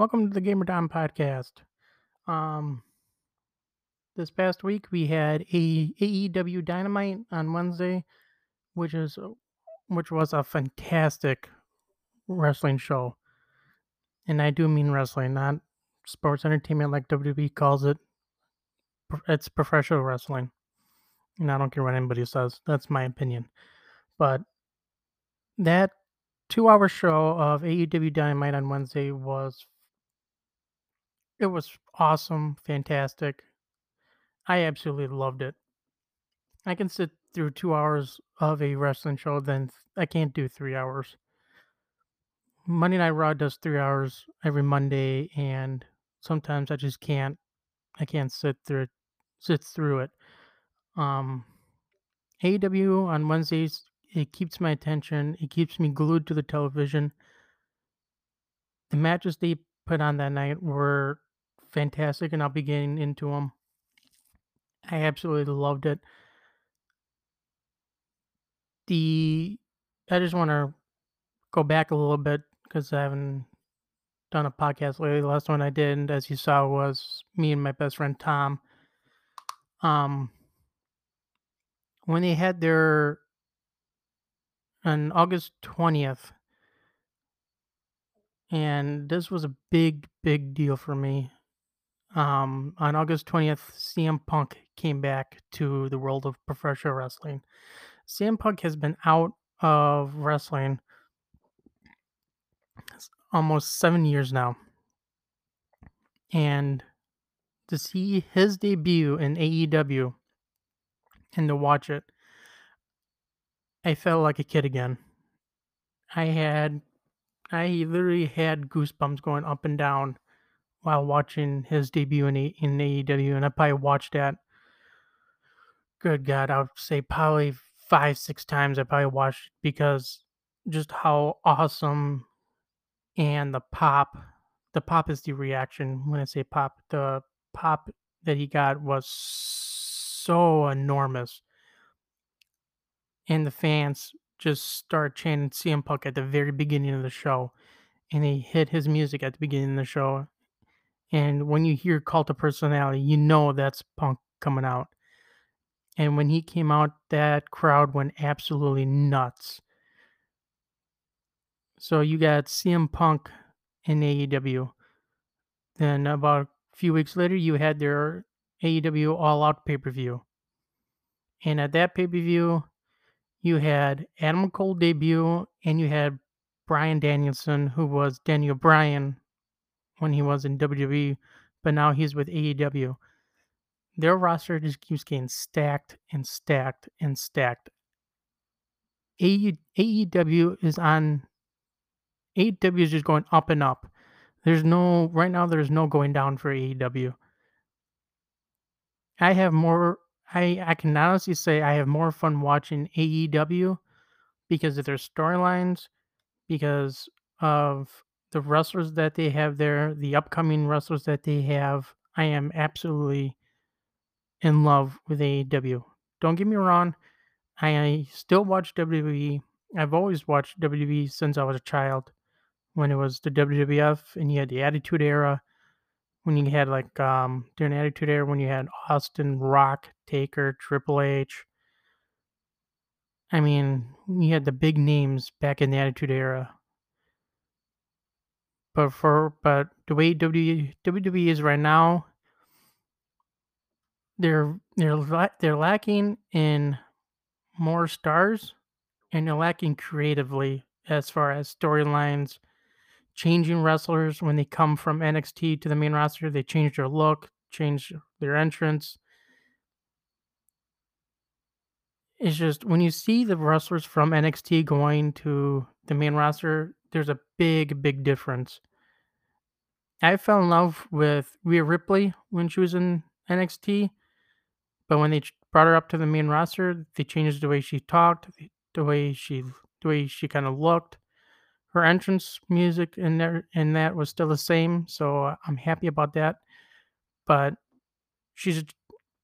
Welcome to the Gamer podcast. Um this past week we had a AEW Dynamite on Wednesday, which is which was a fantastic wrestling show. And I do mean wrestling, not sports entertainment like WWE calls it. It's professional wrestling. And I don't care what anybody says. That's my opinion. But that two hour show of AEW Dynamite on Wednesday was it was awesome, fantastic. I absolutely loved it. I can sit through two hours of a wrestling show, then I can't do three hours. Monday Night Raw does three hours every Monday, and sometimes I just can't. I can't sit through it. Sit through it. Um, AEW on Wednesdays it keeps my attention. It keeps me glued to the television. The matches they put on that night were fantastic, and I'll be getting into them. I absolutely loved it. The I just want to go back a little bit because I haven't done a podcast lately. The last one I did, as you saw, was me and my best friend Tom. Um, when they had their on August twentieth, and this was a big, big deal for me. Um, on August 20th, CM Punk came back to the world of professional wrestling. CM Punk has been out of wrestling almost seven years now. And to see his debut in AEW and to watch it, I felt like a kid again. I had, I literally had goosebumps going up and down while watching his debut in, a- in AEW, and I probably watched that. Good God, I would say probably five, six times. I probably watched because just how awesome and the pop, the pop is the reaction. When I say pop, the pop that he got was so enormous, and the fans just start chanting CM Punk at the very beginning of the show, and he hit his music at the beginning of the show, and when you hear Cult of Personality, you know that's Punk coming out. And when he came out, that crowd went absolutely nuts. So you got CM Punk in AEW. Then about a few weeks later, you had their AEW All Out pay per view. And at that pay per view, you had Adam Cole debut, and you had Bryan Danielson, who was Daniel Bryan when he was in WWE, but now he's with AEW. Their roster just keeps getting stacked and stacked and stacked. AEW is on. AEW is just going up and up. There's no right now. There's no going down for AEW. I have more. I I can honestly say I have more fun watching AEW because of their storylines, because of the wrestlers that they have there, the upcoming wrestlers that they have. I am absolutely in love with AEW. Don't get me wrong, I still watch WWE. I've always watched WWE since I was a child. When it was the WWF and you had the Attitude Era, when you had like um during Attitude Era when you had Austin, Rock, Taker, Triple H. I mean, you had the big names back in the Attitude Era. But for but the way WWE, WWE is right now, they're they're they're lacking in more stars and they're lacking creatively as far as storylines changing wrestlers. When they come from NXT to the main roster they change their look change their entrance. It's just when you see the wrestlers from NXT going to the main roster there's a big big difference I fell in love with Rhea Ripley when she was in NXT but when they brought her up to the main roster, they changed the way she talked, the way she the way she kind of looked. Her entrance music and there and that was still the same, so I'm happy about that. But she's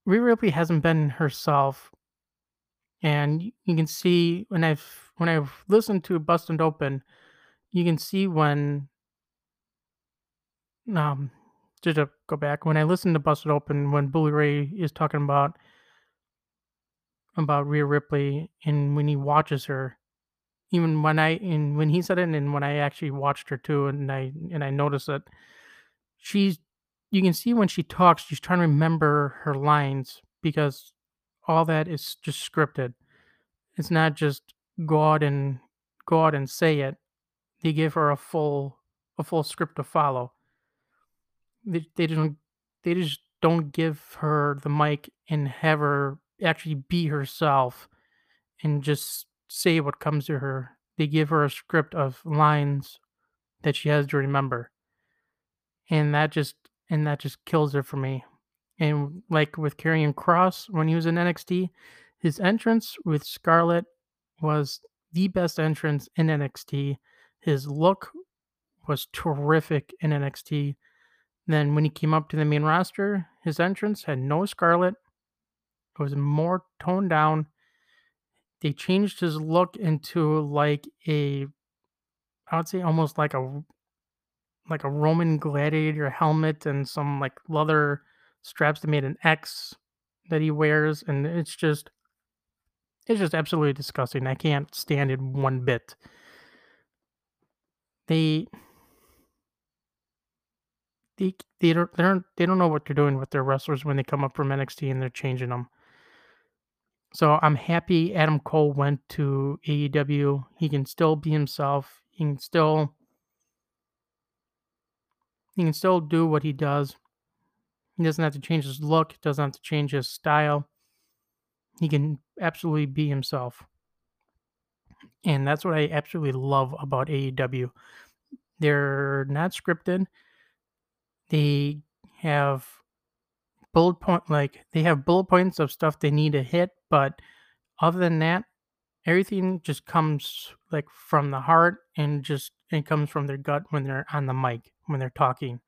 Rhea Ripley hasn't been herself, and you can see when I've when I've listened to Busted Open, you can see when um, just to go back, when I listened to Busted Open, when Bully Ray is talking about about Rhea Ripley and when he watches her, even when I and when he said it and when I actually watched her too, and I and I noticed that she's you can see when she talks, she's trying to remember her lines because all that is just scripted. It's not just go out and go out and say it. They give her a full a full script to follow. They they don't they just don't give her the mic and have her actually be herself and just say what comes to her. They give her a script of lines that she has to remember. And that just and that just kills her for me. And like with Karrion Kross when he was in NXT, his entrance with Scarlett was the best entrance in NXT. His look was terrific in NXT. Then when he came up to the main roster, his entrance had no Scarlett. It was more toned down. They changed his look into like a I would say almost like a like a Roman gladiator helmet and some like leather straps that made an X that he wears and it's just it's just absolutely disgusting. I can't stand it one bit. They they they don't they don't they don't know what they're doing with their wrestlers when they come up from NXT and they're changing them. So I'm happy Adam Cole went to AEW. He can still be himself. He can still he can still do what he does. He doesn't have to change his look, doesn't have to change his style. He can absolutely be himself. And that's what I absolutely love about AEW. They're not scripted. They have bullet point like they have bullet points of stuff they need to hit, but other than that, everything just comes like from the heart and just it comes from their gut when they're on the mic when they're talking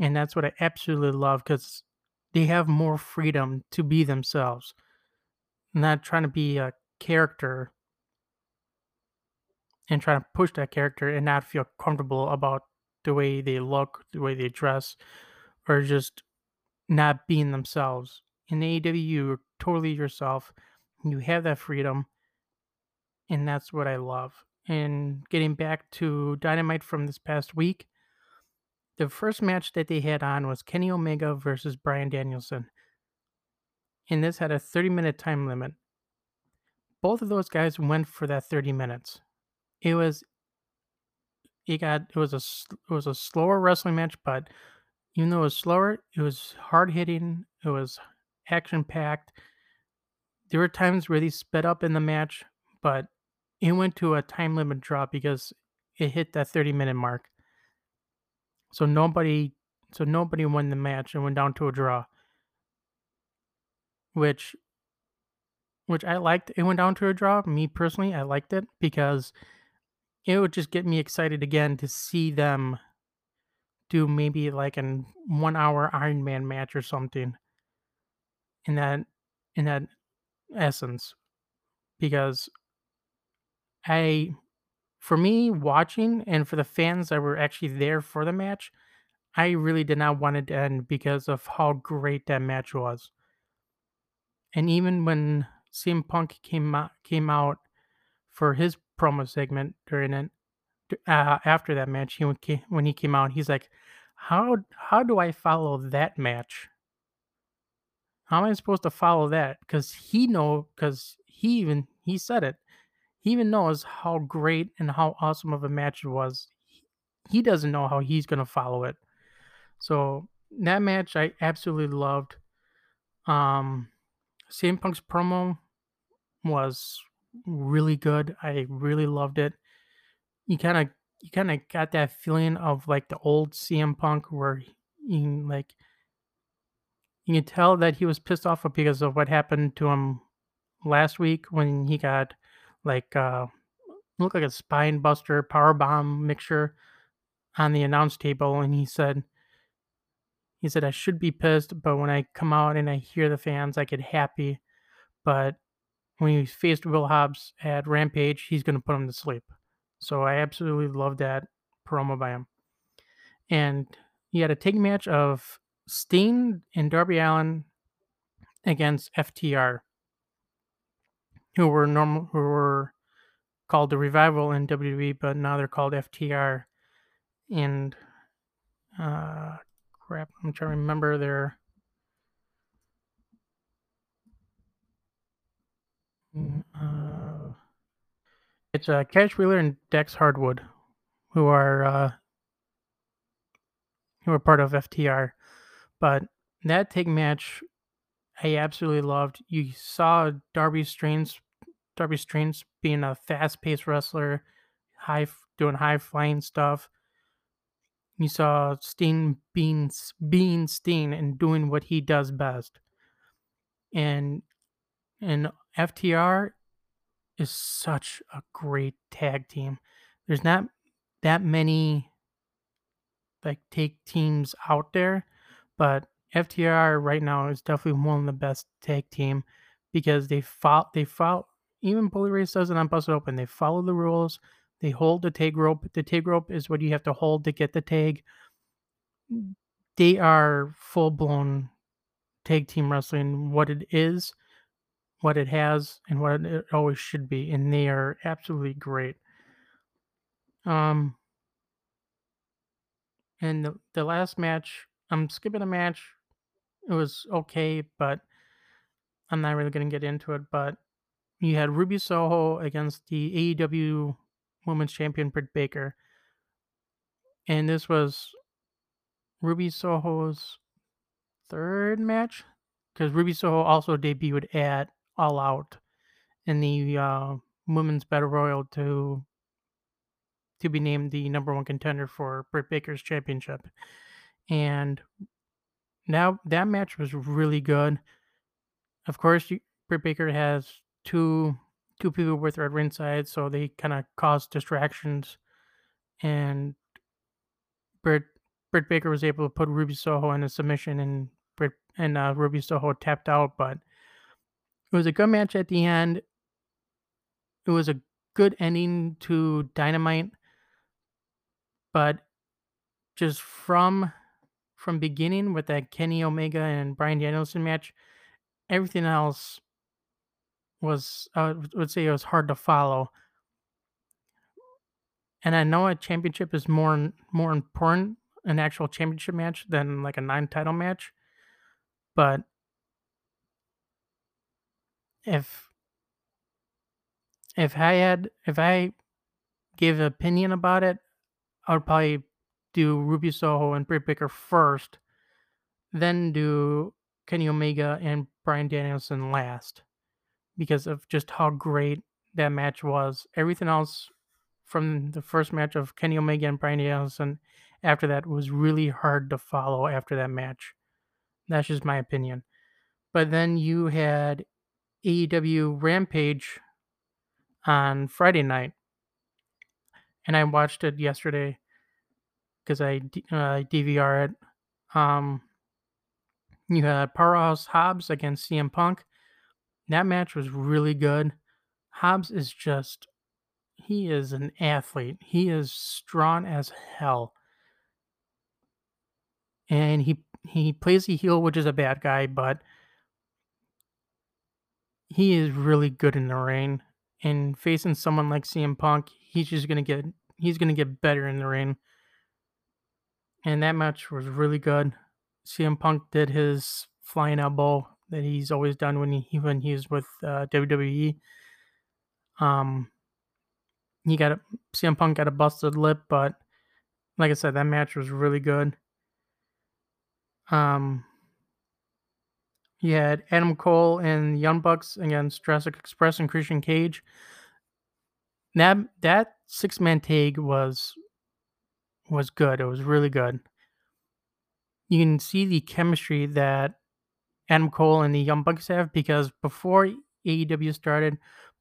and that's what i absolutely love because they have more freedom to be themselves not trying to be a character and trying to push that character and not feel comfortable about the way they look the way they dress or just not being themselves in AEW you're totally yourself you have that freedom and that's what I love. And getting back to Dynamite from this past week, the first match that they had on was Kenny Omega versus Bryan Danielson. And this had a 30 minute time limit. Both of those guys went for that 30 minutes. It was it got it was a it was a slower wrestling match, but even though it was slower, it was hard hitting, it was action packed. There were times where they sped up in the match, but it went to a time limit drop because it hit that 30 minute mark. So nobody so nobody won the match and went down to a draw. Which which I liked. It went down to a draw. Me personally, I liked it because it would just get me excited again to see them do maybe like an one hour Iron Man match or something in that in that essence. Because I for me watching and for the fans that were actually there for the match, I really did not want it to end because of how great that match was. And even when CM Punk came out, came out for his promo segment during it, uh, after that match, he when he came out, he's like, "How how do I follow that match? How am I supposed to follow that?" Because he know because he even he said it he even knows how great and how awesome of a match it was. He doesn't know how he's to follow it. So that match I absolutely loved. Um, CM Punk's promo was really good. I really loved it. You kind of you kind of got that feeling of like the old CM Punk where you like you can tell that he was pissed off because of what happened to him last week when he got like uh looked like a spine buster power bomb mixture on the announce table and he said he said I should be pissed, but when I come out and I hear the fans I get happy. But when he faced Will Hobbs at Rampage, he's gonna put him to sleep. So I absolutely love that promo by him. And he had a tag match of Steen and Darby Allin against FTR, who were normal, who were called the Revival in WWE, but now they're called FTR. And uh, crap, I'm trying to remember their. It's uh, Cash Wheeler and Dax Harwood, who are uh, who are part of FTR. But that tag match, I absolutely loved. You saw Darby Strains, Darby Strains being a fast-paced wrestler, high doing high flying stuff. You saw Steen being being Steen and doing what he does best. And and FTR is such a great tag team. There's not that many like take teams out there, but FTR right now is definitely one of the best tag team because they follow they follow even Bully Ray does it on Busted Open. They follow the rules. They hold the tag rope. The tag rope is what you have to hold to get the tag. They are full blown tag team wrestling, what it is, what it has, and what it always should be, and they are absolutely great. Um, and the, the last match, I'm skipping a match. It was okay, but I'm not really going to get into it. But you had Ruby Soho against the AEW Women's Champion Britt Baker. And this was Ruby Soho's third match because Ruby Soho also debuted at All Out in the uh, Women's Battle Royal to to be named the number one contender for Britt Baker's championship. And now that match was really good. Of course, Britt Baker has two two people with her at ringside, so they kind of cause distractions. And Britt Britt Baker was able to put Ruby Soho in a submission, and Britt and uh, Ruby Soho tapped out. But it was a good match at the end. It was a good ending to Dynamite but just from from beginning with that Kenny Omega and Bryan Danielson match, everything else was uh, I would say it was hard to follow. And I know a championship is more more important an actual championship match than like a nine title match, but if if I had if I gave an opinion about it, I would probably do Ruby Soho and Britt Baker first, then do Kenny Omega and Bryan Danielson last because of just how great that match was. Everything else from the first match of Kenny Omega and Bryan Danielson after that was really hard to follow after that match. That's just my opinion. But then you had AEW Rampage on Friday night and I watched it yesterday because I uh, DVR it. Um, you had Powerhouse Hobbs against CM Punk. That match was really good. Hobbs is just, he is an athlete. He is strong as hell. And he he plays the heel, which is a bad guy, but he is really good in the rain. And facing someone like CM Punk, he's just gonna get he's gonna get better in the rain. And that match was really good. CM Punk did his flying elbow that he's always done when he when he's with uh, WWE. Um, he got a CM Punk got a busted lip, but like I said, that match was really good. Um, he had Adam Cole and Young Bucks against Jurassic Express and Christian Cage. That that six man tag was was good. It was really good. You can see the chemistry that Adam Cole and the Young Bucks have because before AEW started,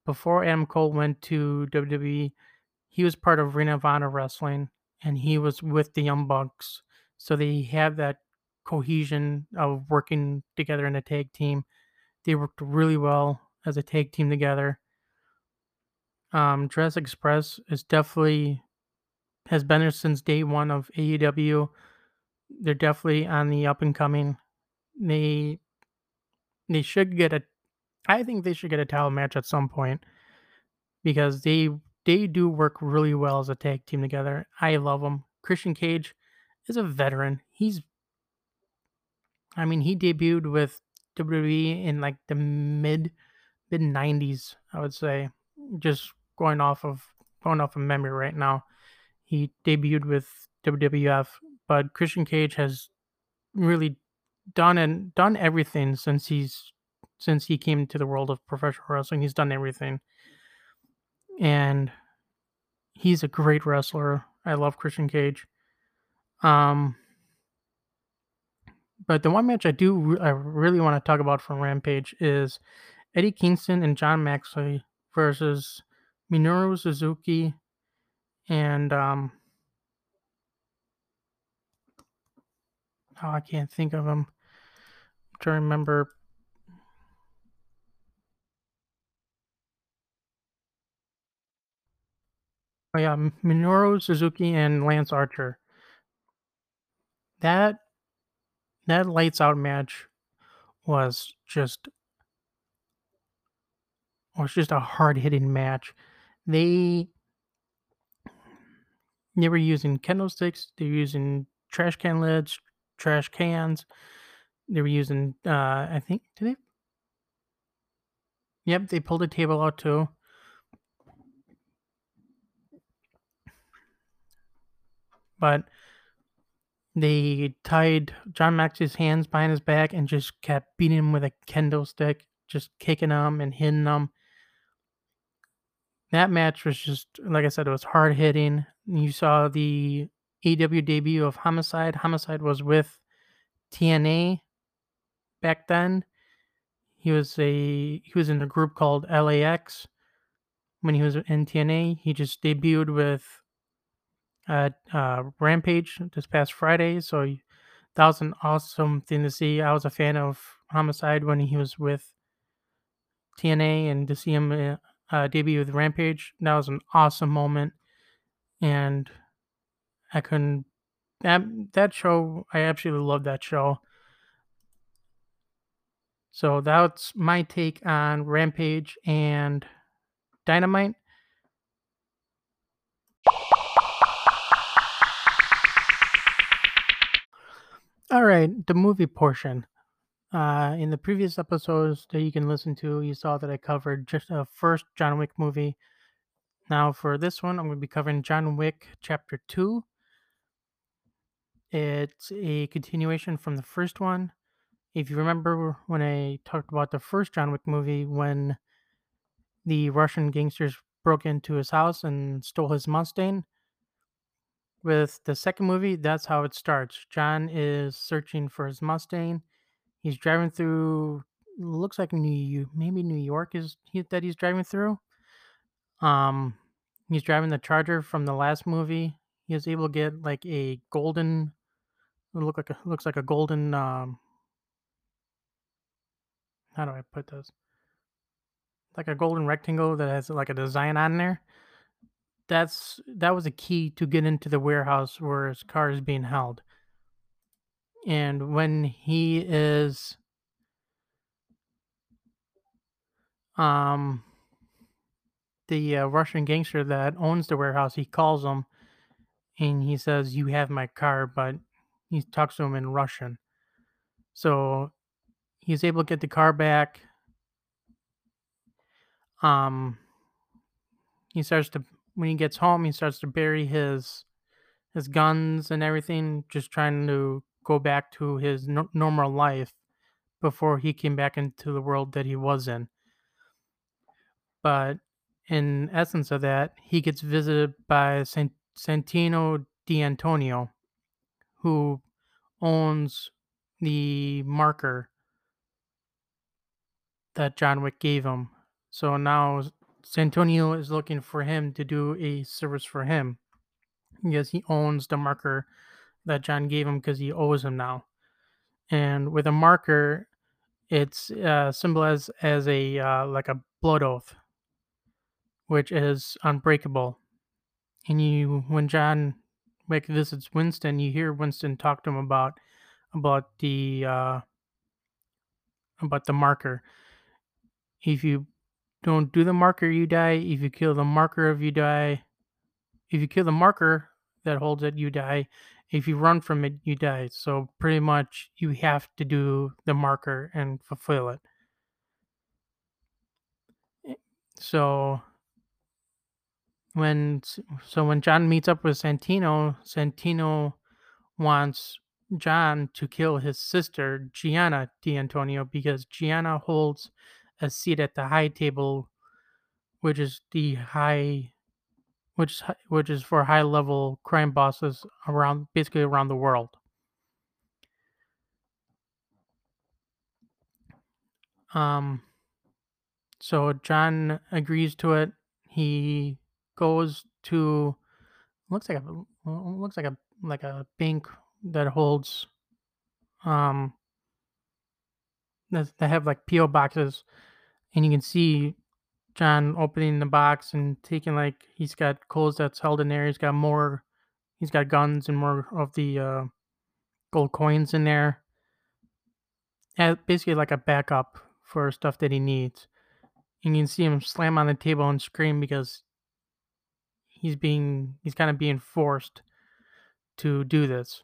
before Adam Cole went to WWE, he was part of Ring of Honor Wrestling and he was with the Young Bucks. So they have that cohesion of working together in a tag team. They worked really well as a tag team together. Um, Jurassic Express is definitely has been there since day one of AEW. they're definitely on the up and coming. They they should get a I think they should get a title match at some point because they they do work really well as a tag team together. I love them. Christian Cage is a veteran. He's I mean, he debuted with WWE in like the mid mid 90s, I would say. Just going off of going off of memory right now. He debuted with WWF, but Christian Cage has really done and done everything since he's since he came to the world of professional wrestling. He's done everything. And he's a great wrestler. I love Christian Cage. Um but the one match I do I really want to talk about from Rampage is Eddie Kingston and Jon Moxley versus Minoru Suzuki and um oh I can't think of him. I'm trying to remember Oh yeah, Minoru Suzuki and Lance Archer. That that lights out match was just was just a hard hitting match. They they were using candlesticks. They were using trash can lids, trash cans. They were using uh I think did they? Yep, they pulled a table out too. But they tied Jon Mox's hands behind his back and just kept beating him with a kendo stick, just kicking him and hitting him. That match was just like I said, it was hard hitting. You saw the AW debut of Homicide. Homicide was with TNA back then. He was a he was in a group called LAX when he was in TNA. He just debuted with uh, uh, Rampage this past Friday, so that was an awesome thing to see. I was a fan of Homicide when he was with TNA, and to see him uh, uh, debut with Rampage, that was an awesome moment. And I couldn't that that show. I absolutely love that show. So that's my take on Rampage and Dynamite. All right, the movie portion. Uh, in the previous episodes that you can listen to, you saw that I covered just the first John Wick movie. Now, for this one, I'm going to be covering John Wick Chapter 2. It's a continuation from the first one. If you remember when I talked about the first John Wick movie, when the Russian gangsters broke into his house and stole his Mustang, with the second movie, that's how it starts. John is searching for his Mustang. He's driving through, looks like New, maybe New York is he, that he's driving through. Um, he's driving the Charger from the last movie. He was able to get like a golden, look like a, looks like a golden. Um, how do I put this? Like a golden rectangle that has like a design on there. That's that was a key to get into the warehouse where his car is being held. And when he is um the uh, Russian gangster that owns the warehouse, he calls him and he says, "You have my car," but he talks to him in Russian. So he's able to get the car back. Um, he starts to when he gets home, he starts to bury his his guns and everything, just trying to go back to his no- normal life before he came back into the world that he was in. But in essence of that, he gets visited by Sant- Santino D'Antonio, who owns the marker that John Wick gave him. So now Santonio is looking for him to do a service for him because he owns the marker that John gave him because he owes him now. And with a marker, it's uh, symbolized as a uh, like a blood oath, which is unbreakable. And you, when John, like this it's Winston, you hear Winston talk to him about about the uh about the marker. If you don't do the marker, you die. If you kill the marker, if you die. If you kill the marker that holds it, you die. If you run from it, you die. So pretty much you have to do the marker and fulfill it. Eh, So when so when John meets up with Santino, Santino wants John to kill his sister Gianna D'Antonio because Gianna holds a seat at the high table, which is the high, which is which is for high level crime bosses around basically around the world. Um, so John agrees to it. He goes to looks like a looks like a like a bank that holds um that have like PO boxes, and you can see John opening the box and taking like he's got clothes that's held in there. He's got more. He's got guns and more of the uh, gold coins in there. Uh, basically, like a backup for stuff that he needs. And you can see him slam on the table and scream because he's being he's kind of being forced to do this.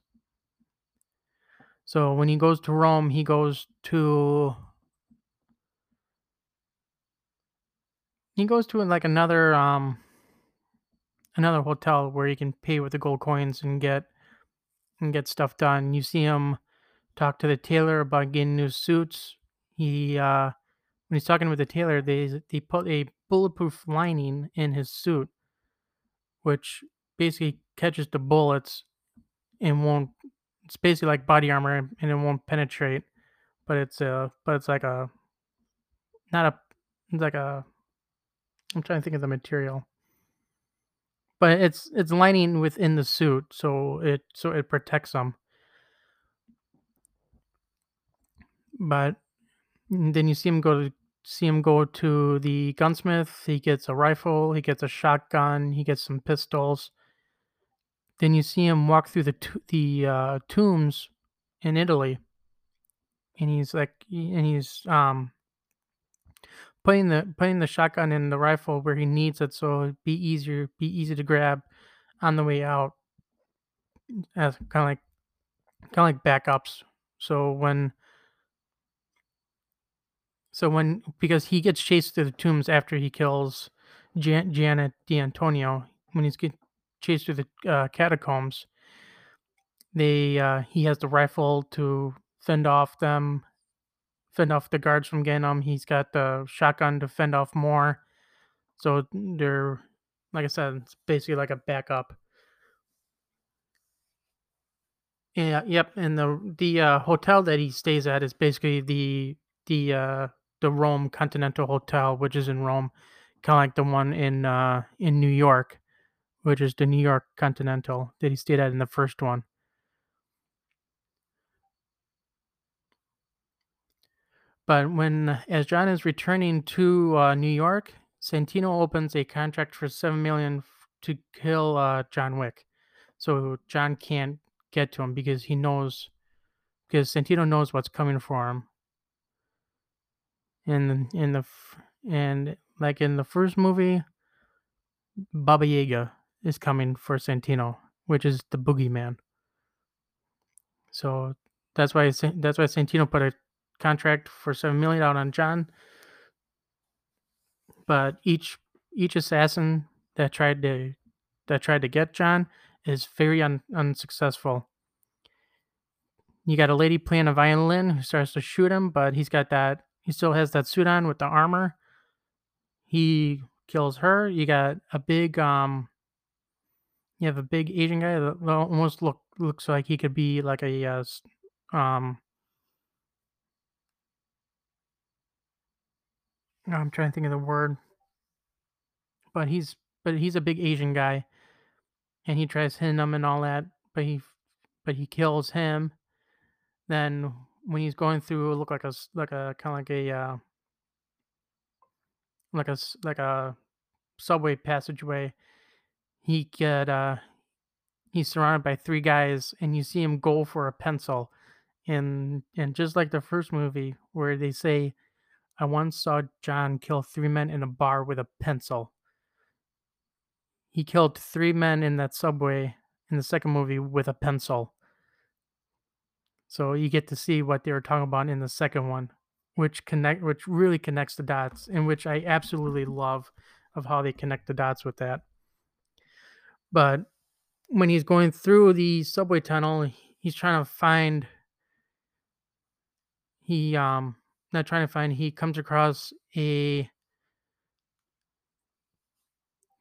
So when he goes to Rome, he goes to he goes to like another um another hotel where he can pay with the gold coins and get and get stuff done. You see him talk to the tailor about getting new suits. He uh when he's talking with the tailor, they they put a bulletproof lining in his suit, which basically catches the bullets and won't. It's basically like body armor and it won't penetrate, but it's a but it's like a not a it's like a I'm trying to think of the material, but it's it's lining within the suit, so it so it protects them. But then you see him go to see him go to the gunsmith. He gets a rifle. He gets a shotgun. He gets some pistols. Then you see him walk through the the uh, tombs in Italy, and he's like, and he's um putting the putting the shotgun in the rifle where he needs it, so it'd be easier, be easy to grab on the way out, as kind of like kind of like backups. So when So when because he gets chased through the tombs after he kills Jan- Janet D'Antonio, when he's get chased through the uh, catacombs, they uh, he has the rifle to fend off them, fend off the guards from getting them. He's got the shotgun to fend off more. So they're like I said, it's basically like a backup. Yeah, yep. And the the uh, hotel that he stays at is basically the the uh, the Rome Continental Hotel, which is in Rome, kind of like the one in uh, in New York, which is the New York Continental that he stayed at in the first one. But when as John is returning to uh, New York, Santino opens a contract for seven million to kill uh, John Wick. So John can't get to him because he knows because Santino knows what's coming for him. in in the and like in the first movie, Baba Yaga is coming for Santino, which is the boogeyman. So that's why that's why Santino put a contract for seven million out on John. But each each assassin that tried to that tried to get John is very un, unsuccessful. You got a lady playing a violin who starts to shoot him, but he's got that he still has that suit on with the armor. He kills her. You got a big um you have a big Asian guy that almost look looks like he could be like a uh, um I'm trying to think of the word, but he's but he's a big Asian guy and he tries hitting him and all that, but he but he kills him. Then when he's going through, look like a like a kind of like a uh, like a like a subway passageway. He get uh he's surrounded by three guys, and you see him go for a pencil, and and just like the first movie where they say, "I once saw John kill three men in a bar with a pencil." He killed three men in that subway in the second movie with a pencil. So you get to see what they were talking about in the second one, which connect which really connects the dots, and which I absolutely love of how they connect the dots with that. But when he's going through the subway tunnel, he's trying to find he um not trying to find he comes across a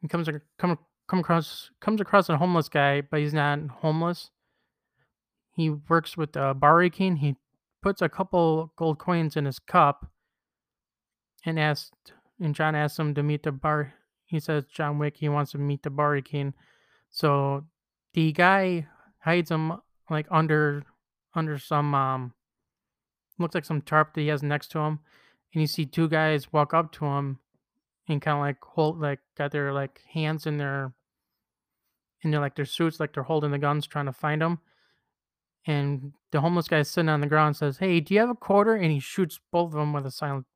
he comes come come across comes across a homeless guy, but he's not homeless. He works with the Bowery King. He puts a couple gold coins in his cup and asked and John asks him to meet the bar. He says John Wick he wants to meet the Bowery King. So the guy hides him like under under some um looks like some tarp that he has next to him, and you see two guys walk up to him and kind of like hold like got their like hands in their in their like their suits like they're holding the guns trying to find him. And the homeless guy sitting on the ground says, "Hey, do you have a quarter?" And he shoots both of them with a silent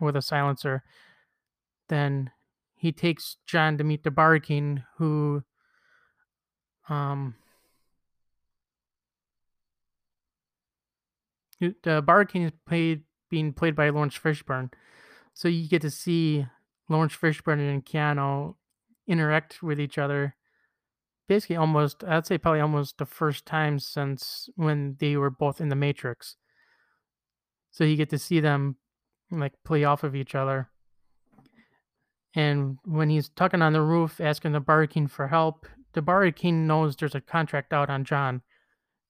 with a silencer. Then he takes John to meet the Bowery King, who um the Bowery King is played being played by Laurence Fishburne. So you get to see Laurence Fishburne and Keanu interact with each other. Basically, almost I'd say probably almost the first time since when they were both in the Matrix. So you get to see them like play off of each other. And when he's tucking on the roof asking the Bowery King for help, the Bowery King knows there's a contract out on John.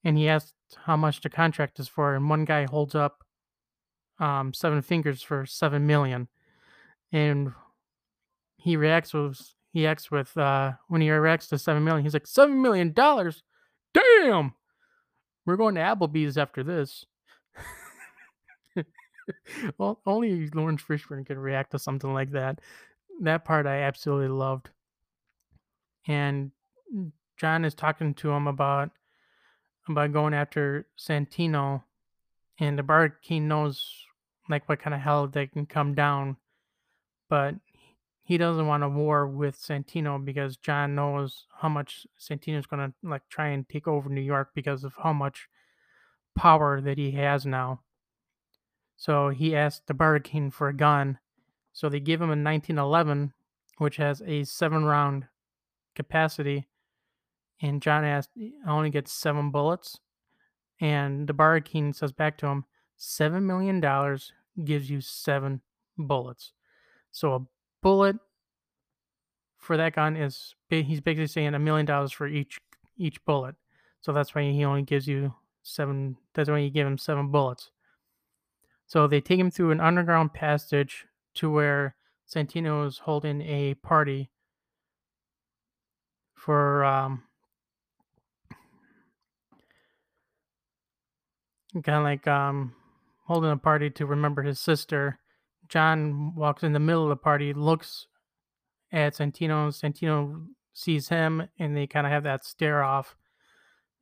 And he asks how much the contract is for, and one guy holds up um, seven fingers for seven million. And he reacts with he acts with uh when he reacts to seven million, he's like, seven million dollars? Damn! We're going to Applebee's after this. well, only Laurence Fishburne can react to something like that. That part I absolutely loved. And John is talking to him about about going after Santino, and the Bar King knows like what kind of hell they can come down, but he doesn't want a war with Santino because John knows how much Santino's gonna like try and take over New York because of how much power that he has now. So he asked the Bar King for a gun. So they give him a 1911, which has a seven round capacity. And John asked, I only get seven bullets. And the Bar King says back to him, $7 million gives you seven bullets. So a bullet for that gun is he's basically saying a million dollars for each each bullet. So that's why he only gives you seven. That's why you give him seven bullets. So they take him through an underground passage to where Santino is holding a party for um kind of like um holding a party to remember his sister. John walks in the middle of the party, looks at Santino. Santino sees him, and they kind of have that stare off.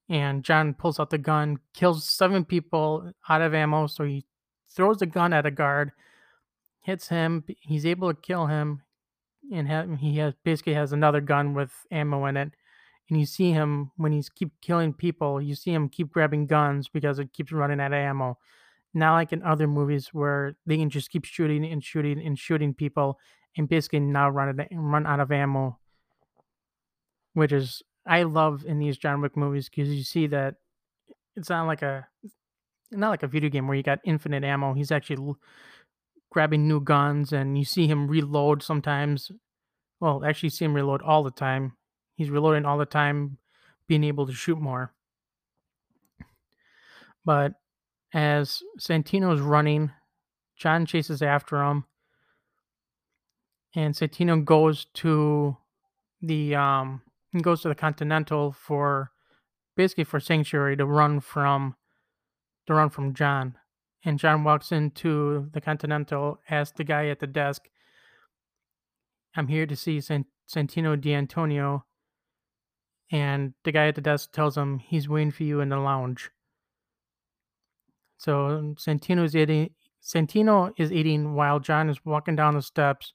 And John pulls out the gun, kills seven people out of ammo. So he throws the gun at a guard, hits him. He's able to kill him, and ha- he has basically has another gun with ammo in it. And you see him when he's keep killing people. You see him keep grabbing guns because it keeps running out of ammo. Not like in other movies where they can just keep shooting and shooting and shooting people and basically now run out, run out of ammo. Which is I love in these John Wick movies because you see that it's not like a not like a video game where you got infinite ammo. He's actually grabbing new guns, and you see him reload sometimes. Well, actually, see him reload all the time. He's reloading all the time, being able to shoot more. But as Santino's running, John chases after him, and Santino goes to the um goes to the Continental for basically for sanctuary to run from to run from John. And John walks into the Continental, asks the guy at the desk, I'm here to see San- Santino D'Antonio. And the guy at the desk tells him he's waiting for you in the lounge. So Santino is eating. Santino is eating while John is walking down the steps,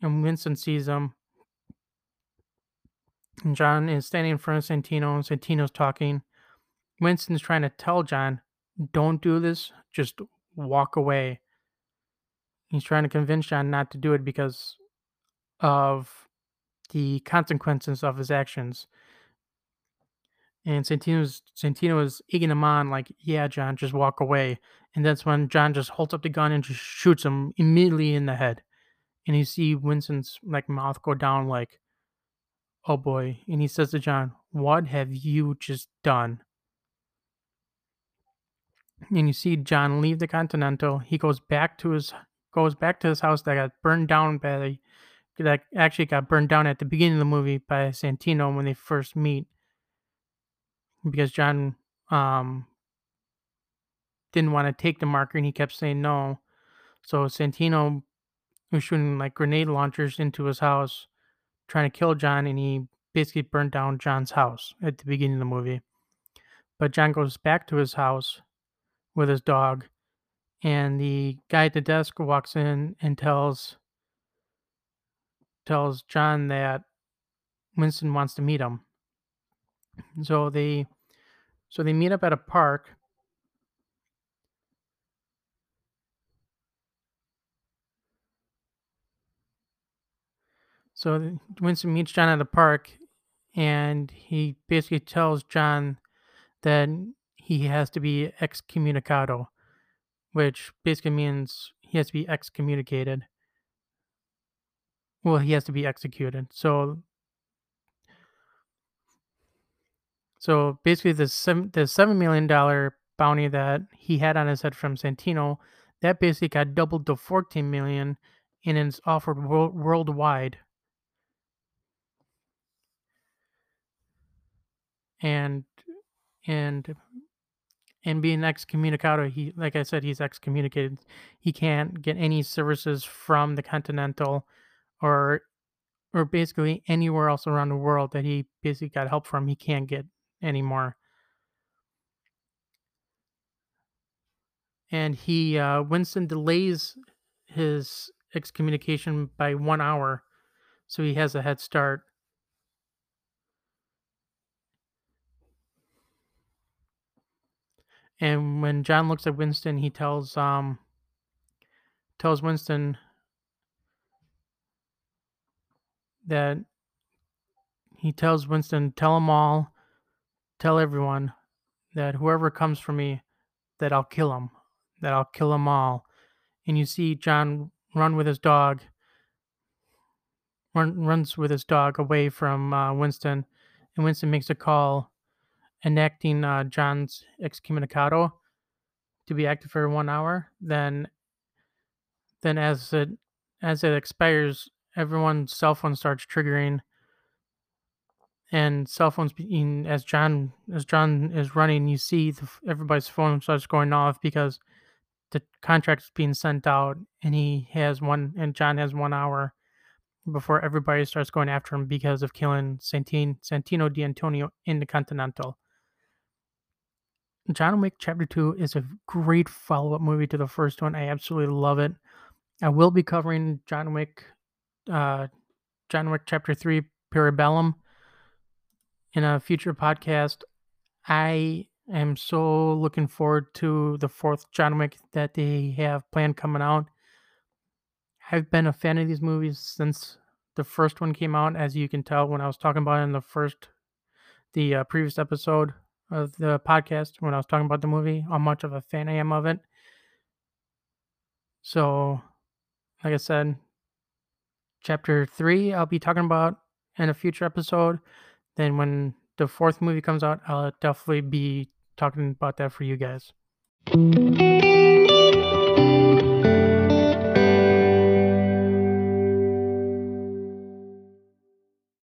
and Winston sees him. And John is standing in front of Santino, and Santino's talking. Winston's trying to tell John, "Don't do this. Just walk away." He's trying to convince John not to do it because of the consequences of his actions. And Santino's Santino is egging him on, like, "Yeah, John, just walk away." And that's when John just holds up the gun and just shoots him immediately in the head. And you see Winston's like mouth go down, like, "Oh boy!" And he says to John, "What have you just done?" And you see John leave the Continental. He goes back to his goes back to his house that got burned down by that actually got burned down at the beginning of the movie by Santino when they first meet because John um didn't want to take the marker and he kept saying no. So Santino was shooting like grenade launchers into his house trying to kill John and he basically burned down John's house at the beginning of the movie. But John goes back to his house with his dog and the guy at the desk walks in and tells tells John that Winston wants to meet him. So they so they meet up at a park. So Winston meets John at a park and he basically tells John that he has to be excommunicado, which basically means he has to be excommunicated. Well, he has to be executed. So So basically, the seven the seven million dollar bounty that he had on his head from Santino, that basically got doubled to fourteen million, and it's offered world, worldwide. And and and being excommunicado, he like I said, he's excommunicated. He can't get any services from the Continental, or or basically anywhere else around the world that he basically got help from. He can't get anymore. And he, uh, Winston delays his excommunication by one hour, so he has a head start. And when John looks at Winston, he tells um tells Winston that he tells Winston, tell them all tell everyone that whoever comes for me, that I'll kill him, that I'll kill them all. And you see John run with his dog, run, runs with his dog away from uh, Winston, and Winston makes a call enacting uh, John's excommunicado to be active for one hour. Then, then as it as it expires, everyone's cell phone starts triggering and cell phones being as John as John is running, you see the, everybody's phone starts going off because the contract is being sent out, and he has one, and John has one hour before everybody starts going after him because of killing Santino, Santino D'Antonio in the Continental. John Wick Chapter 2 is a great follow up movie to the first one. I absolutely love it. I will be covering John Wick, uh, John Wick Chapter 3 Parabellum in a future podcast. I am so looking forward to the fourth John Wick that they have planned coming out. I've been a fan of these movies since the first one came out, as you can tell when I was talking about it in the first, the uh, previous episode of the podcast when I was talking about the movie, how much of a fan I am of it. So, like I said, chapter three, I'll be talking about in a future episode. Then when the fourth movie comes out, I'll definitely be talking about that for you guys.